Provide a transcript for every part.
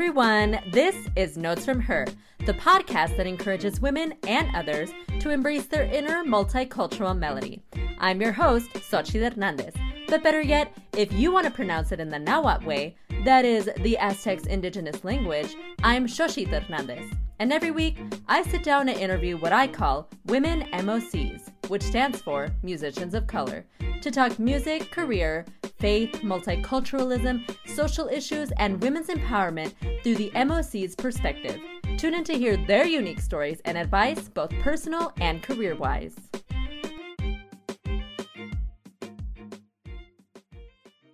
everyone. This is Notes from Her, the podcast that encourages women and others to embrace their inner multicultural melody. I'm your host, Xochitl Hernandez. But better yet, if you want to pronounce it in the Nahuatl way, that is the Aztecs' indigenous language, I'm Xochitl Hernandez. And every week, I sit down and interview what I call Women MOCs, which stands for Musicians of Color, to talk music, career, faith, multiculturalism, social issues, and women's empowerment through the MOC's perspective. Tune in to hear their unique stories and advice, both personal and career wise.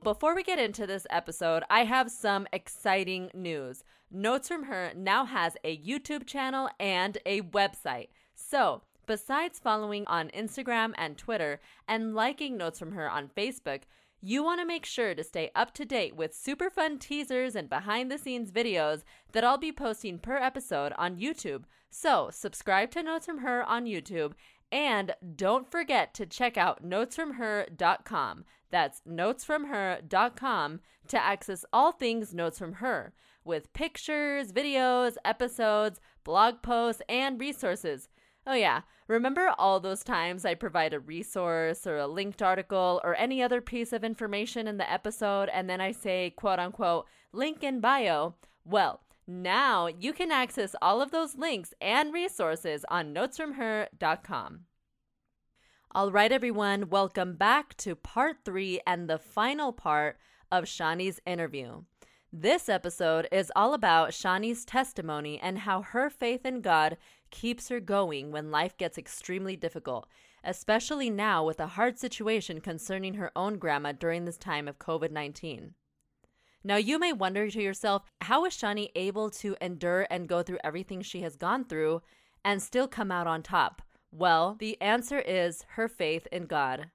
Before we get into this episode, I have some exciting news. Notes from Her now has a YouTube channel and a website. So, besides following on Instagram and Twitter and liking Notes from Her on Facebook, you want to make sure to stay up to date with super fun teasers and behind the scenes videos that I'll be posting per episode on YouTube. So, subscribe to Notes from Her on YouTube and don't forget to check out notesfromher.com. That's notesfromher.com to access all things Notes from Her with pictures, videos, episodes, blog posts, and resources. Oh, yeah. Remember all those times I provide a resource or a linked article or any other piece of information in the episode and then I say, quote unquote, link in bio? Well, now you can access all of those links and resources on notesfromher.com. All right, everyone, welcome back to part three and the final part of Shani's interview. This episode is all about Shani's testimony and how her faith in God keeps her going when life gets extremely difficult, especially now with a hard situation concerning her own grandma during this time of COVID 19. Now, you may wonder to yourself, how is Shani able to endure and go through everything she has gone through and still come out on top? Well, the answer is her faith in God.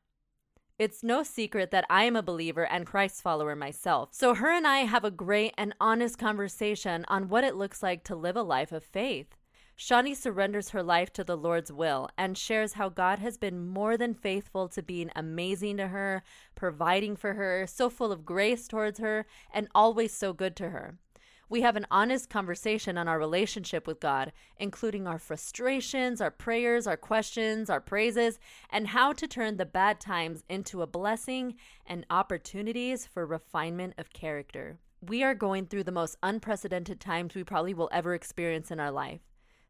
It's no secret that I am a believer and Christ follower myself. So, her and I have a great and honest conversation on what it looks like to live a life of faith. Shani surrenders her life to the Lord's will and shares how God has been more than faithful to being amazing to her, providing for her, so full of grace towards her, and always so good to her. We have an honest conversation on our relationship with God, including our frustrations, our prayers, our questions, our praises, and how to turn the bad times into a blessing and opportunities for refinement of character. We are going through the most unprecedented times we probably will ever experience in our life.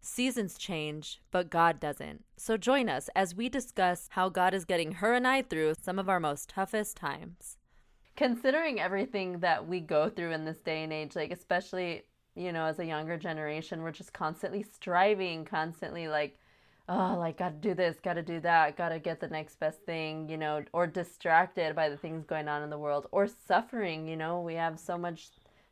Seasons change, but God doesn't. So join us as we discuss how God is getting her and I through some of our most toughest times. Considering everything that we go through in this day and age, like especially, you know, as a younger generation, we're just constantly striving, constantly like, oh, like, gotta do this, gotta do that, gotta get the next best thing, you know, or distracted by the things going on in the world, or suffering, you know, we have so much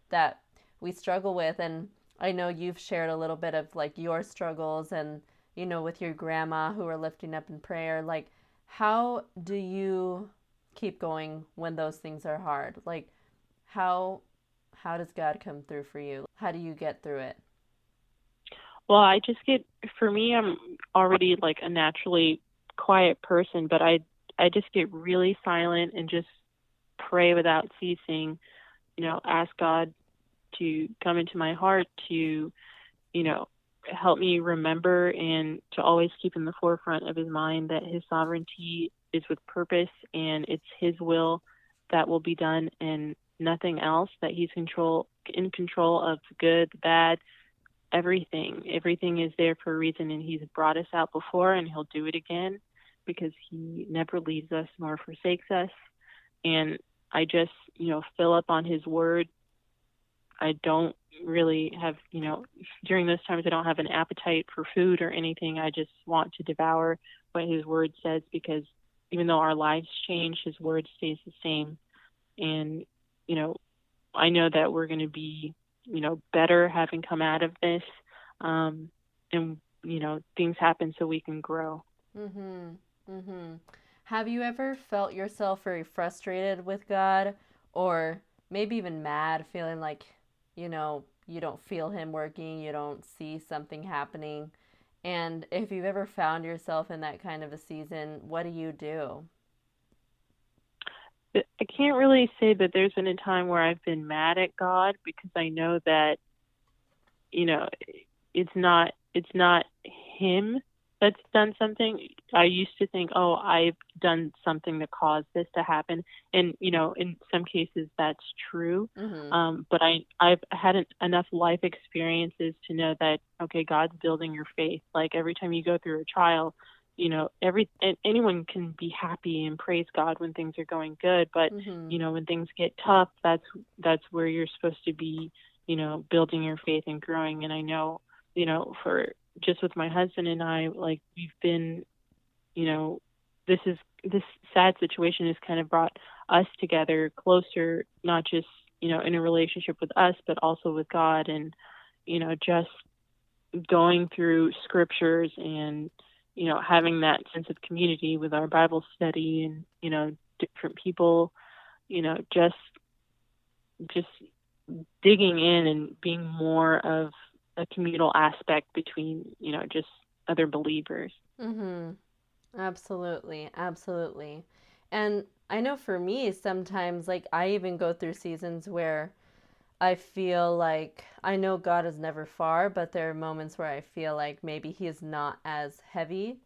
that we struggle with. And I know you've shared a little bit of like your struggles and, you know, with your grandma who are lifting up in prayer. Like, how do you keep going when those things are hard? Like, how how does God come through for you? How do you get through it? Well, I just get for me I'm already like a naturally quiet person, but I I just get really silent and just pray without ceasing. You know, ask God to come into my heart to, you know, help me remember and to always keep in the forefront of his mind that his sovereignty is with purpose and it's his will that will be done and nothing else that he's control in control of the good the bad everything. Everything is there for a reason and he's brought us out before and he'll do it again because he never leaves us nor forsakes us. And i just you know fill up on his word I don't really have, you know, during those times I don't have an appetite for food or anything. I just want to devour what his word says because even though our lives change, his word stays the same. And, you know, I know that we're going to be, you know, better having come out of this. Um, and, you know, things happen so we can grow. Mhm. Mhm. Have you ever felt yourself very frustrated with God or maybe even mad, feeling like you know, you don't feel him working, you don't see something happening. And if you've ever found yourself in that kind of a season, what do you do? I can't really say that there's been a time where I've been mad at God because I know that you know, it's not it's not him that's done something. I used to think, oh, I've done something that caused this to happen, and you know, in some cases that's true. Mm-hmm. Um, but I I've had an, enough life experiences to know that okay, God's building your faith. Like every time you go through a trial, you know, every anyone can be happy and praise God when things are going good, but mm-hmm. you know, when things get tough, that's that's where you're supposed to be, you know, building your faith and growing. And I know, you know, for just with my husband and I, like we've been, you know, this is this sad situation has kind of brought us together closer, not just you know in a relationship with us, but also with God, and you know just going through scriptures and you know having that sense of community with our Bible study and you know different people, you know just just digging in and being more of a communal aspect between you know just other believers mhm absolutely absolutely and i know for me sometimes like i even go through seasons where i feel like i know god is never far but there are moments where i feel like maybe he is not as heavy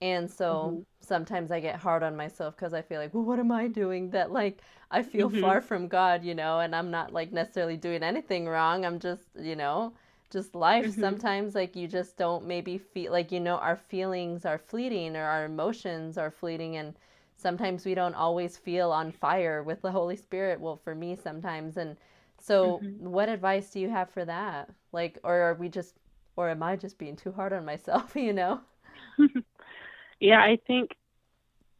and so mm-hmm. sometimes I get hard on myself because I feel like, well, what am I doing that like I feel mm-hmm. far from God, you know, and I'm not like necessarily doing anything wrong. I'm just, you know, just life. Mm-hmm. sometimes like you just don't maybe feel like you know our feelings are fleeting or our emotions are fleeting and sometimes we don't always feel on fire with the holy spirit. Well for me sometimes. And so mm-hmm. what advice do you have for that? Like or are we just or am i just being too hard on myself you know? Yeah i think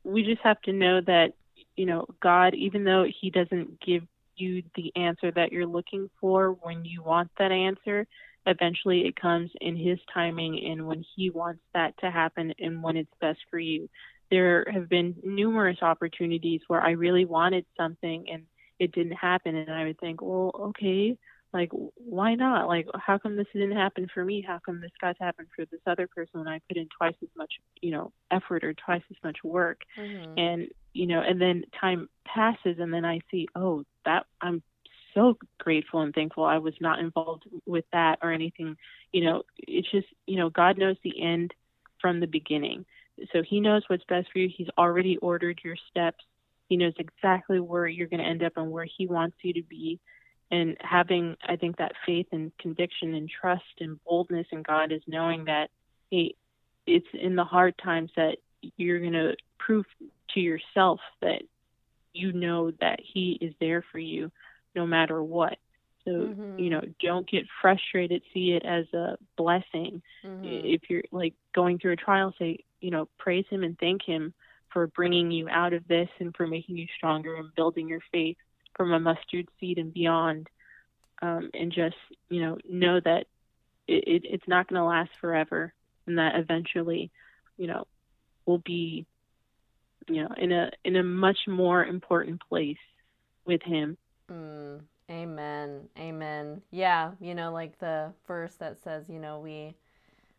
we just have to know that you know god even though he doesn't give you the answer that you're looking for when you want that answer eventually it comes in his timing and when he wants that to happen and when it's best for you. There have been numerous opportunities where I really wanted something and it didn't happen and I would think, well, okay, like why not? Like how come this didn't happen for me? How come this got to happen for this other person when I put in twice as much, you know, effort or twice as much work? Mm-hmm. And you know, and then time passes and then I see, oh, that I'm so grateful and thankful I was not involved with that or anything. You know, it's just, you know, God knows the end from the beginning. So he knows what's best for you. He's already ordered your steps. He knows exactly where you're going to end up and where he wants you to be. And having, I think, that faith and conviction and trust and boldness in God is knowing that hey, it's in the hard times that you're going to prove to yourself that you know that He is there for you no matter what. So, mm-hmm. you know, don't get frustrated. See it as a blessing. Mm-hmm. If you're like going through a trial, say, you know, praise Him and thank Him for bringing you out of this and for making you stronger and building your faith from a mustard seed and beyond. Um, and just, you know, know that it, it, it's not going to last forever and that eventually, you know, we'll be, you know, in a in a much more important place with Him Mm, amen. Amen. Yeah, you know, like the verse that says, you know, we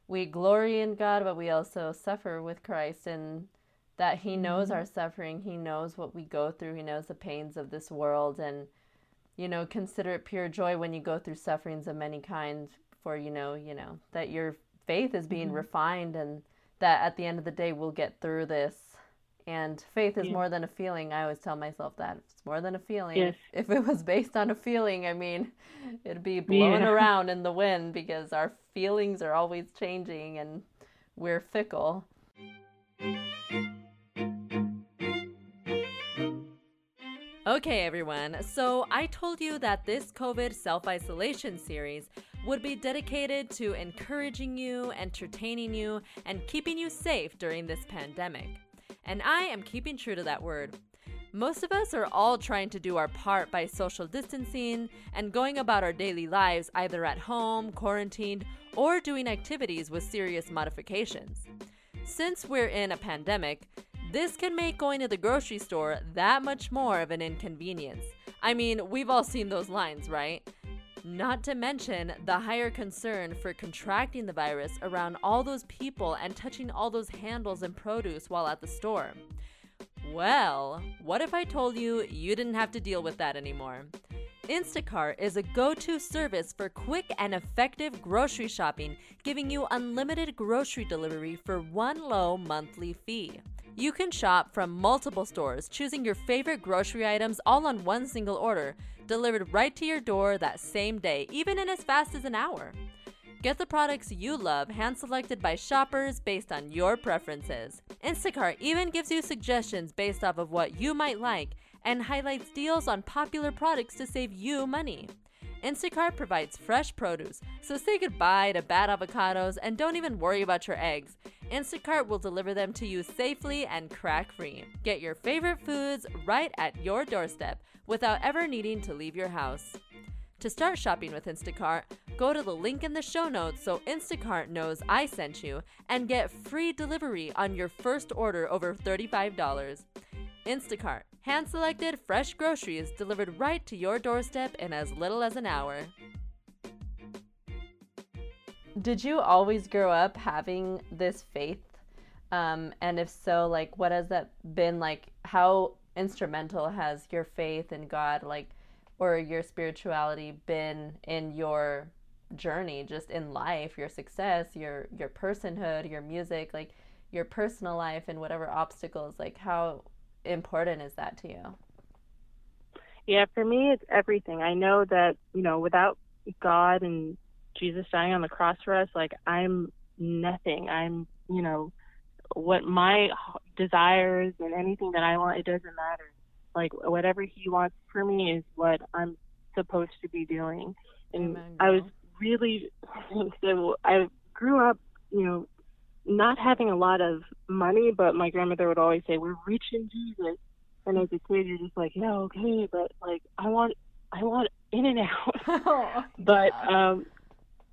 we glory in God, but we also suffer with Christ and that he knows mm-hmm. our suffering, he knows what we go through, he knows the pains of this world and you know, consider it pure joy when you go through sufferings of many kinds for you know, you know, that your faith is being mm-hmm. refined and that at the end of the day we'll get through this and faith is yeah. more than a feeling. I always tell myself that it's more than a feeling. Yes. If it was based on a feeling, I mean, it'd be blown yeah. around in the wind because our feelings are always changing and we're fickle. Okay, everyone. So I told you that this COVID self isolation series would be dedicated to encouraging you, entertaining you, and keeping you safe during this pandemic and I am keeping true to that word. Most of us are all trying to do our part by social distancing and going about our daily lives either at home, quarantined, or doing activities with serious modifications. Since we're in a pandemic, this can make going to the grocery store that much more of an inconvenience. I mean, we've all seen those lines, right? Not to mention the higher concern for contracting the virus around all those people and touching all those handles and produce while at the store. Well, what if I told you you didn't have to deal with that anymore? Instacart is a go to service for quick and effective grocery shopping, giving you unlimited grocery delivery for one low monthly fee. You can shop from multiple stores, choosing your favorite grocery items all on one single order, delivered right to your door that same day, even in as fast as an hour. Get the products you love hand selected by shoppers based on your preferences. Instacart even gives you suggestions based off of what you might like and highlights deals on popular products to save you money. Instacart provides fresh produce, so say goodbye to bad avocados and don't even worry about your eggs. Instacart will deliver them to you safely and crack free. Get your favorite foods right at your doorstep without ever needing to leave your house. To start shopping with Instacart, go to the link in the show notes so Instacart knows I sent you and get free delivery on your first order over $35. Instacart, hand selected fresh groceries delivered right to your doorstep in as little as an hour. Did you always grow up having this faith? Um, and if so, like, what has that been like? How instrumental has your faith in God, like, or your spirituality been in your journey, just in life, your success, your your personhood, your music, like your personal life, and whatever obstacles? Like, how important is that to you? Yeah, for me, it's everything. I know that, you know, without God and Jesus dying on the cross for us, like, I'm nothing. I'm, you know, what my desires and anything that I want, it doesn't matter. Like, whatever He wants for me is what I'm supposed to be doing. And Amen, I was really, so I grew up, you know, not having a lot of money, but my grandmother would always say, "We're rich in Jesus." And as a kid, you're just like, "Yeah, okay," but like, I want, I want in and out. but um,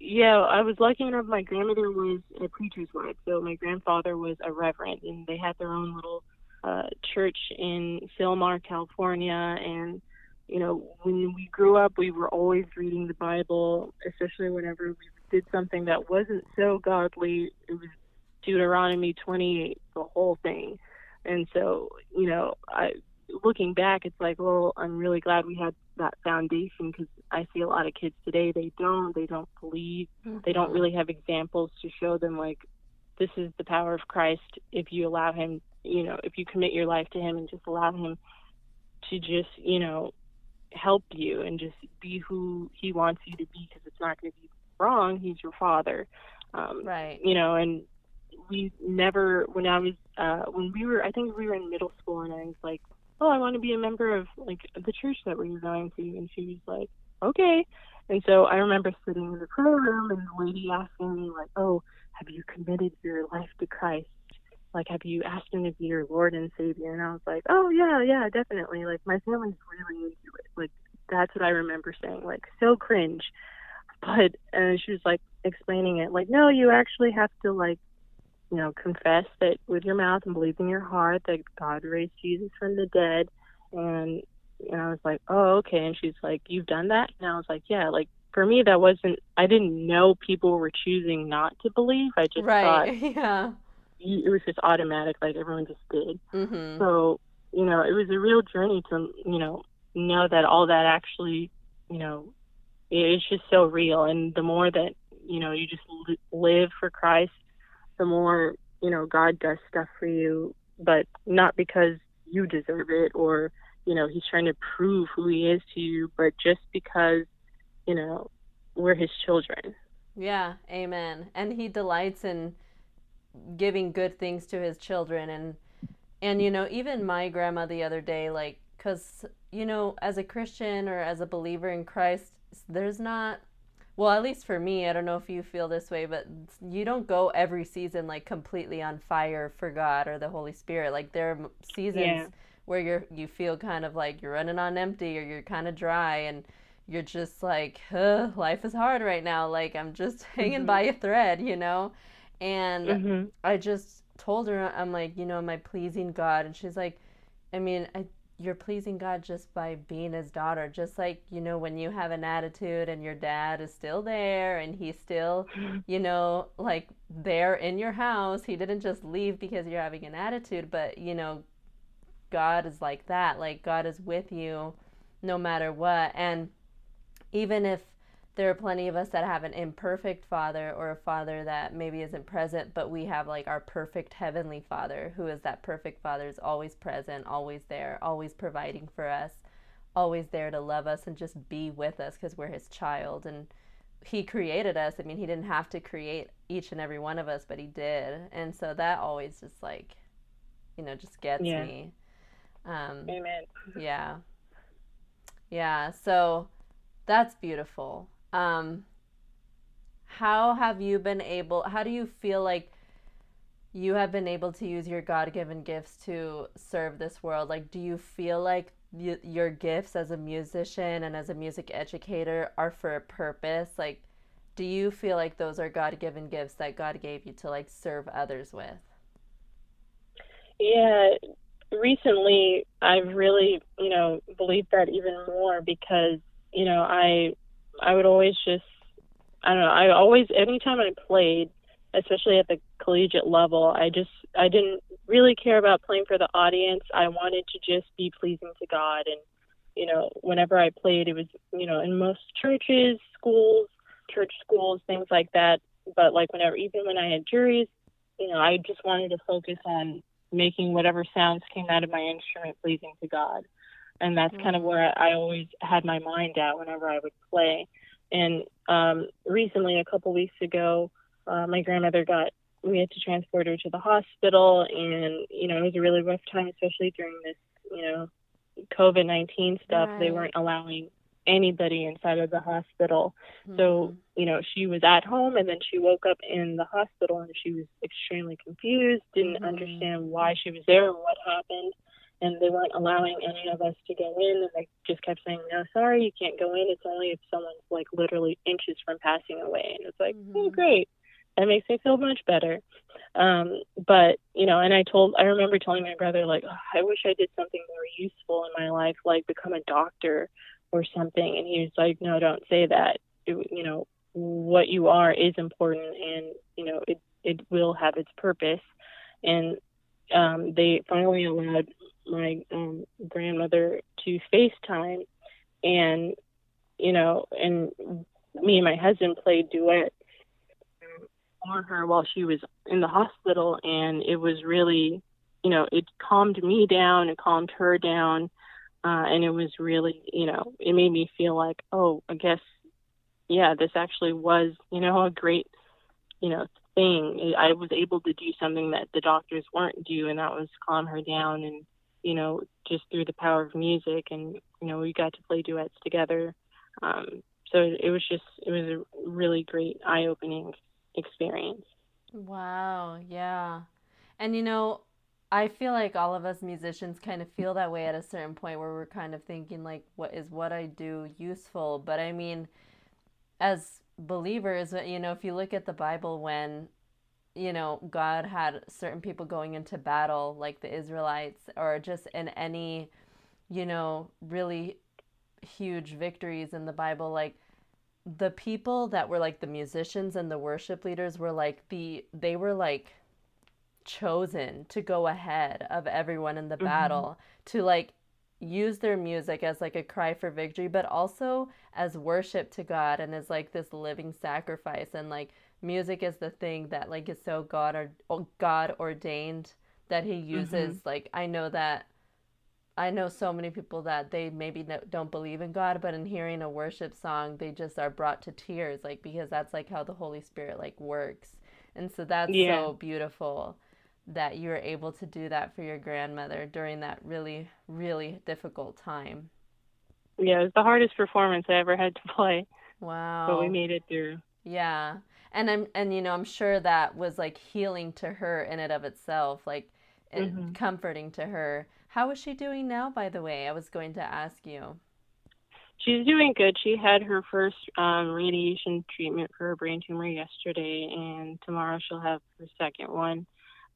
yeah, I was lucky enough. My grandmother was a preacher's wife, so my grandfather was a reverend, and they had their own little uh, church in Sylmar, California, and you know, when we grew up, we were always reading the Bible, especially whenever we did something that wasn't so godly. It was Deuteronomy 28, the whole thing. And so, you know, I looking back, it's like, well, I'm really glad we had that foundation because I see a lot of kids today they don't, they don't believe, mm-hmm. they don't really have examples to show them like this is the power of Christ if you allow Him, you know, if you commit your life to Him and just allow Him to just, you know, help you and just be who He wants you to be because it's not going to be wrong. He's your Father. Um, right. You know, and we never when I was uh when we were I think we were in middle school and I was like, Oh, I want to be a member of like the church that we were going to and she was like, Okay and so I remember sitting in the prayer room and the lady asking me like, Oh, have you committed your life to Christ? Like have you asked him to be your Lord and Savior? And I was like, Oh yeah, yeah, definitely. Like my family's really into it. Like that's what I remember saying, like so cringe. But and she was like explaining it like, No, you actually have to like you know, confess that with your mouth and believe in your heart that God raised Jesus from the dead. And, and I was like, oh, okay. And she's like, you've done that? And I was like, yeah. Like, for me, that wasn't, I didn't know people were choosing not to believe. I just right. thought yeah. it was just automatic, like everyone just did. Mm-hmm. So, you know, it was a real journey to, you know, know that all that actually, you know, it's just so real. And the more that, you know, you just live for Christ the more you know God does stuff for you, but not because you deserve it or you know He's trying to prove who He is to you, but just because you know we're His children. Yeah, Amen. And He delights in giving good things to His children, and and you know even my grandma the other day, like, because you know as a Christian or as a believer in Christ, there's not well at least for me i don't know if you feel this way but you don't go every season like completely on fire for god or the holy spirit like there are seasons yeah. where you're you feel kind of like you're running on empty or you're kind of dry and you're just like life is hard right now like i'm just hanging mm-hmm. by a thread you know and mm-hmm. i just told her i'm like you know am i pleasing god and she's like i mean i you're pleasing God just by being his daughter. Just like, you know, when you have an attitude and your dad is still there and he's still, you know, like there in your house. He didn't just leave because you're having an attitude, but, you know, God is like that. Like, God is with you no matter what. And even if there are plenty of us that have an imperfect father or a father that maybe isn't present, but we have like our perfect heavenly father who is that perfect father is always present, always there, always providing for us, always there to love us and just be with us because we're his child. And he created us. I mean, he didn't have to create each and every one of us, but he did. And so that always just like, you know, just gets Yeah. me. Um, Amen. yeah. Yeah. So that's beautiful. Um, how have you been able, how do you feel like you have been able to use your God given gifts to serve this world? Like, do you feel like y- your gifts as a musician and as a music educator are for a purpose? Like, do you feel like those are God given gifts that God gave you to like serve others with? Yeah, recently I've really, you know, believed that even more because, you know, I I would always just I don't know, I always anytime I played, especially at the collegiate level, I just I didn't really care about playing for the audience. I wanted to just be pleasing to God and you know, whenever I played it was, you know, in most churches, schools, church schools, things like that. But like whenever even when I had juries, you know, I just wanted to focus on making whatever sounds came out of my instrument pleasing to God. And that's kind of where I always had my mind at whenever I would play. And um, recently, a couple weeks ago, uh, my grandmother got, we had to transport her to the hospital. And, you know, it was a really rough time, especially during this, you know, COVID 19 stuff. They weren't allowing anybody inside of the hospital. Mm-hmm. So, you know, she was at home and then she woke up in the hospital and she was extremely confused, didn't Mhm. understand why she was there or what happened. And they weren't allowing any of us to go in and they just kept saying, No, sorry, you can't go in. It's only if someone's like literally inches from passing away. And it's like, Oh, Mhm. great. That makes me feel much better. Um, but, you know, and I told, I remember telling my brother, like, oh, I wish I did something more useful in my life, like become a doctor or something. And he was like, No, don't say that. It, you know, what you are is important and, you know, it, it will have its purpose. And um, they finally allowed my um, grandmother to FaceTime, and you know, and me and my husband played duets for her while she was in the hospital, and it was really, you know, it calmed me down, it calmed her down, uh, and it was really, you know, it made me feel like, oh, I guess, yeah, this actually was, you know, a great, you know, thing. I was able to do something that the doctors weren't do, and that was calm her down, and you know, just through the power of music, and you know, we got to play duets together. Um, so it was just, it was a really great, eye-opening experience. Wow, yeah. And you know, I feel like all of us musicians kind of feel that way at a certain point where we're kind of thinking like what is what I do useful? But I mean, as believers, you know, if you look at the Bible when you know, God had certain people going into battle like the Israelites or just in any, you know, really huge victories in the Bible like the people that were like the musicians and the worship leaders were like the they were like chosen to go ahead of everyone in the Mhm. battle to like use their music as like a cry for victory but also as worship to God and as like this living sacrifice and like music is the thing that like is so God or God ordained that he mm-hmm. uses like I know that I know so many people that they maybe don't believe in God, but in hearing a worship song, they just are brought to tears, like because that's like how the Holy Spirit like works, and so that's Yeah. so beautiful that you were able to do that for your grandmother during that really really difficult time. Yeah, it was the hardest performance I ever had to play, Wow. but we made it through. Yeah. And I'm and you know, I'm sure that was like healing to her in and of itself, like and Mhm. comforting to her. How is she doing now, by the way? I was going to ask you. She's doing good. She had her first um, radiation treatment for her brain tumor yesterday, and tomorrow she'll have her second one.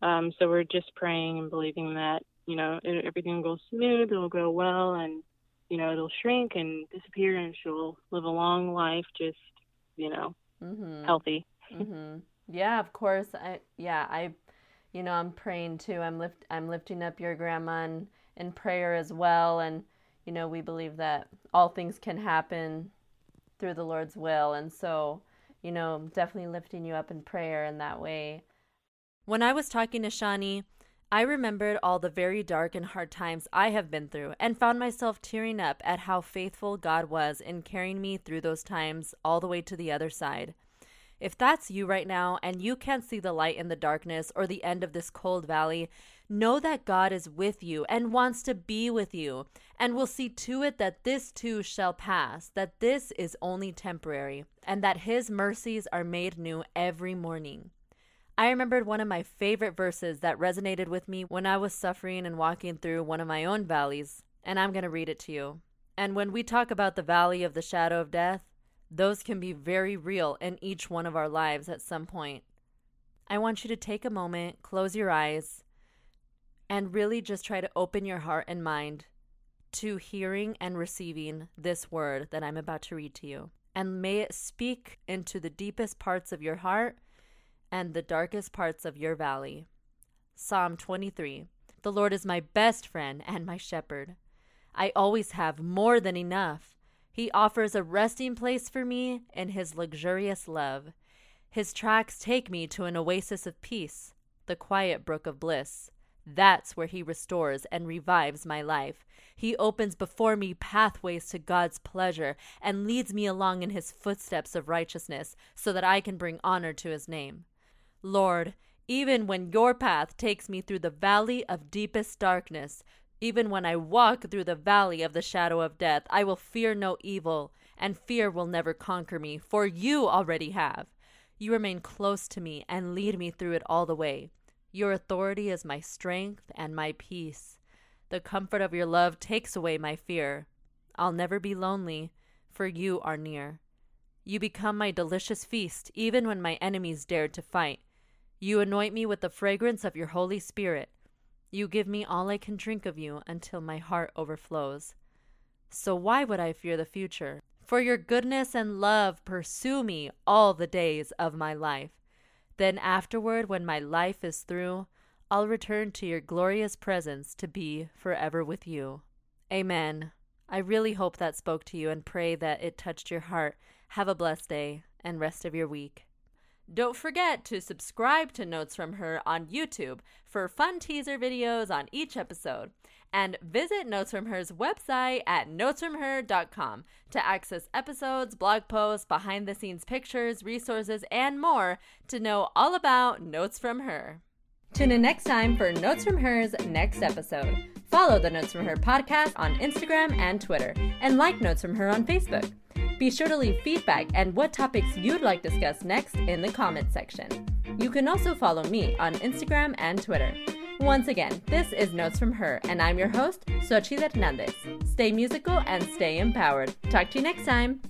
Um, so we're just praying and believing that you know it, everything will go smooth, it'll go well, and you know it'll shrink and disappear, and she'll live a long life, just you know Mhm. healthy. Mhm. Yeah, of course. I yeah, I you know, I'm praying too. I'm lift I'm lifting up your grandma in, in prayer as well and you know, we believe that all things can happen through the Lord's will. And so, you know, definitely lifting you up in prayer in that way. When I was talking to Shani, I remembered all the very dark and hard times I have been through and found myself tearing up at how faithful God was in carrying me through those times all the way to the other side. If that's you right now and you can't see the light in the darkness or the end of this cold valley, know that God is with you and wants to be with you, and will see to it that this too shall pass, that this is only temporary, and that His mercies are made new every morning. I remembered one of my favorite verses that resonated with me when I was suffering and walking through one of my own valleys, and I'm going to read it to you. And when we talk about the valley of the shadow of death, those can be very real in each one of our lives at some point. I want you to take a moment, close your eyes, and really just try to open your heart and mind to hearing and receiving this word that I'm about to read to you. And may it speak into the deepest parts of your heart and the darkest parts of your valley. Psalm 23 The Lord is my best friend and my shepherd. I always have more than enough. He offers a resting place for me in his luxurious love. His tracks take me to an oasis of peace, the quiet brook of bliss. That's where he restores and revives my life. He opens before me pathways to God's pleasure and leads me along in his footsteps of righteousness so that I can bring honor to his name. Lord, even when your path takes me through the valley of deepest darkness, even when I walk through the valley of the shadow of death, I will fear no evil, and fear will never conquer me, for you already have. You remain close to me and lead me through it all the way. Your authority is my strength and my peace. The comfort of your love takes away my fear. I'll never be lonely, for you are near. You become my delicious feast, even when my enemies dared to fight. You anoint me with the fragrance of your Holy Spirit. You give me all I can drink of you until my heart overflows. So why would I fear the future? For your goodness and love pursue me all the days of my life. Then afterward, when my life is through, I'll return to your glorious presence to be forever with you. Amen. I really hope that spoke to you and pray that it touched your heart. Have a blessed day and rest of your week. Don't forget to subscribe to Notes from Her on YouTube for fun teaser videos on each episode. And visit Notes from Her's website at notesfromher.com to access episodes, blog posts, behind the scenes pictures, resources, and more to know all about Notes from Her. Tune in next time for Notes from Her's next episode. Follow the Notes from Her podcast on Instagram and Twitter, and like Notes from Her on Facebook. Be sure to leave feedback and what topics you'd like discussed next in the comments section. You can also follow me on Instagram and Twitter. Once again, this is Notes from Her, and I'm your host, Xochitl Hernandez. Stay musical and stay empowered. Talk to you next time.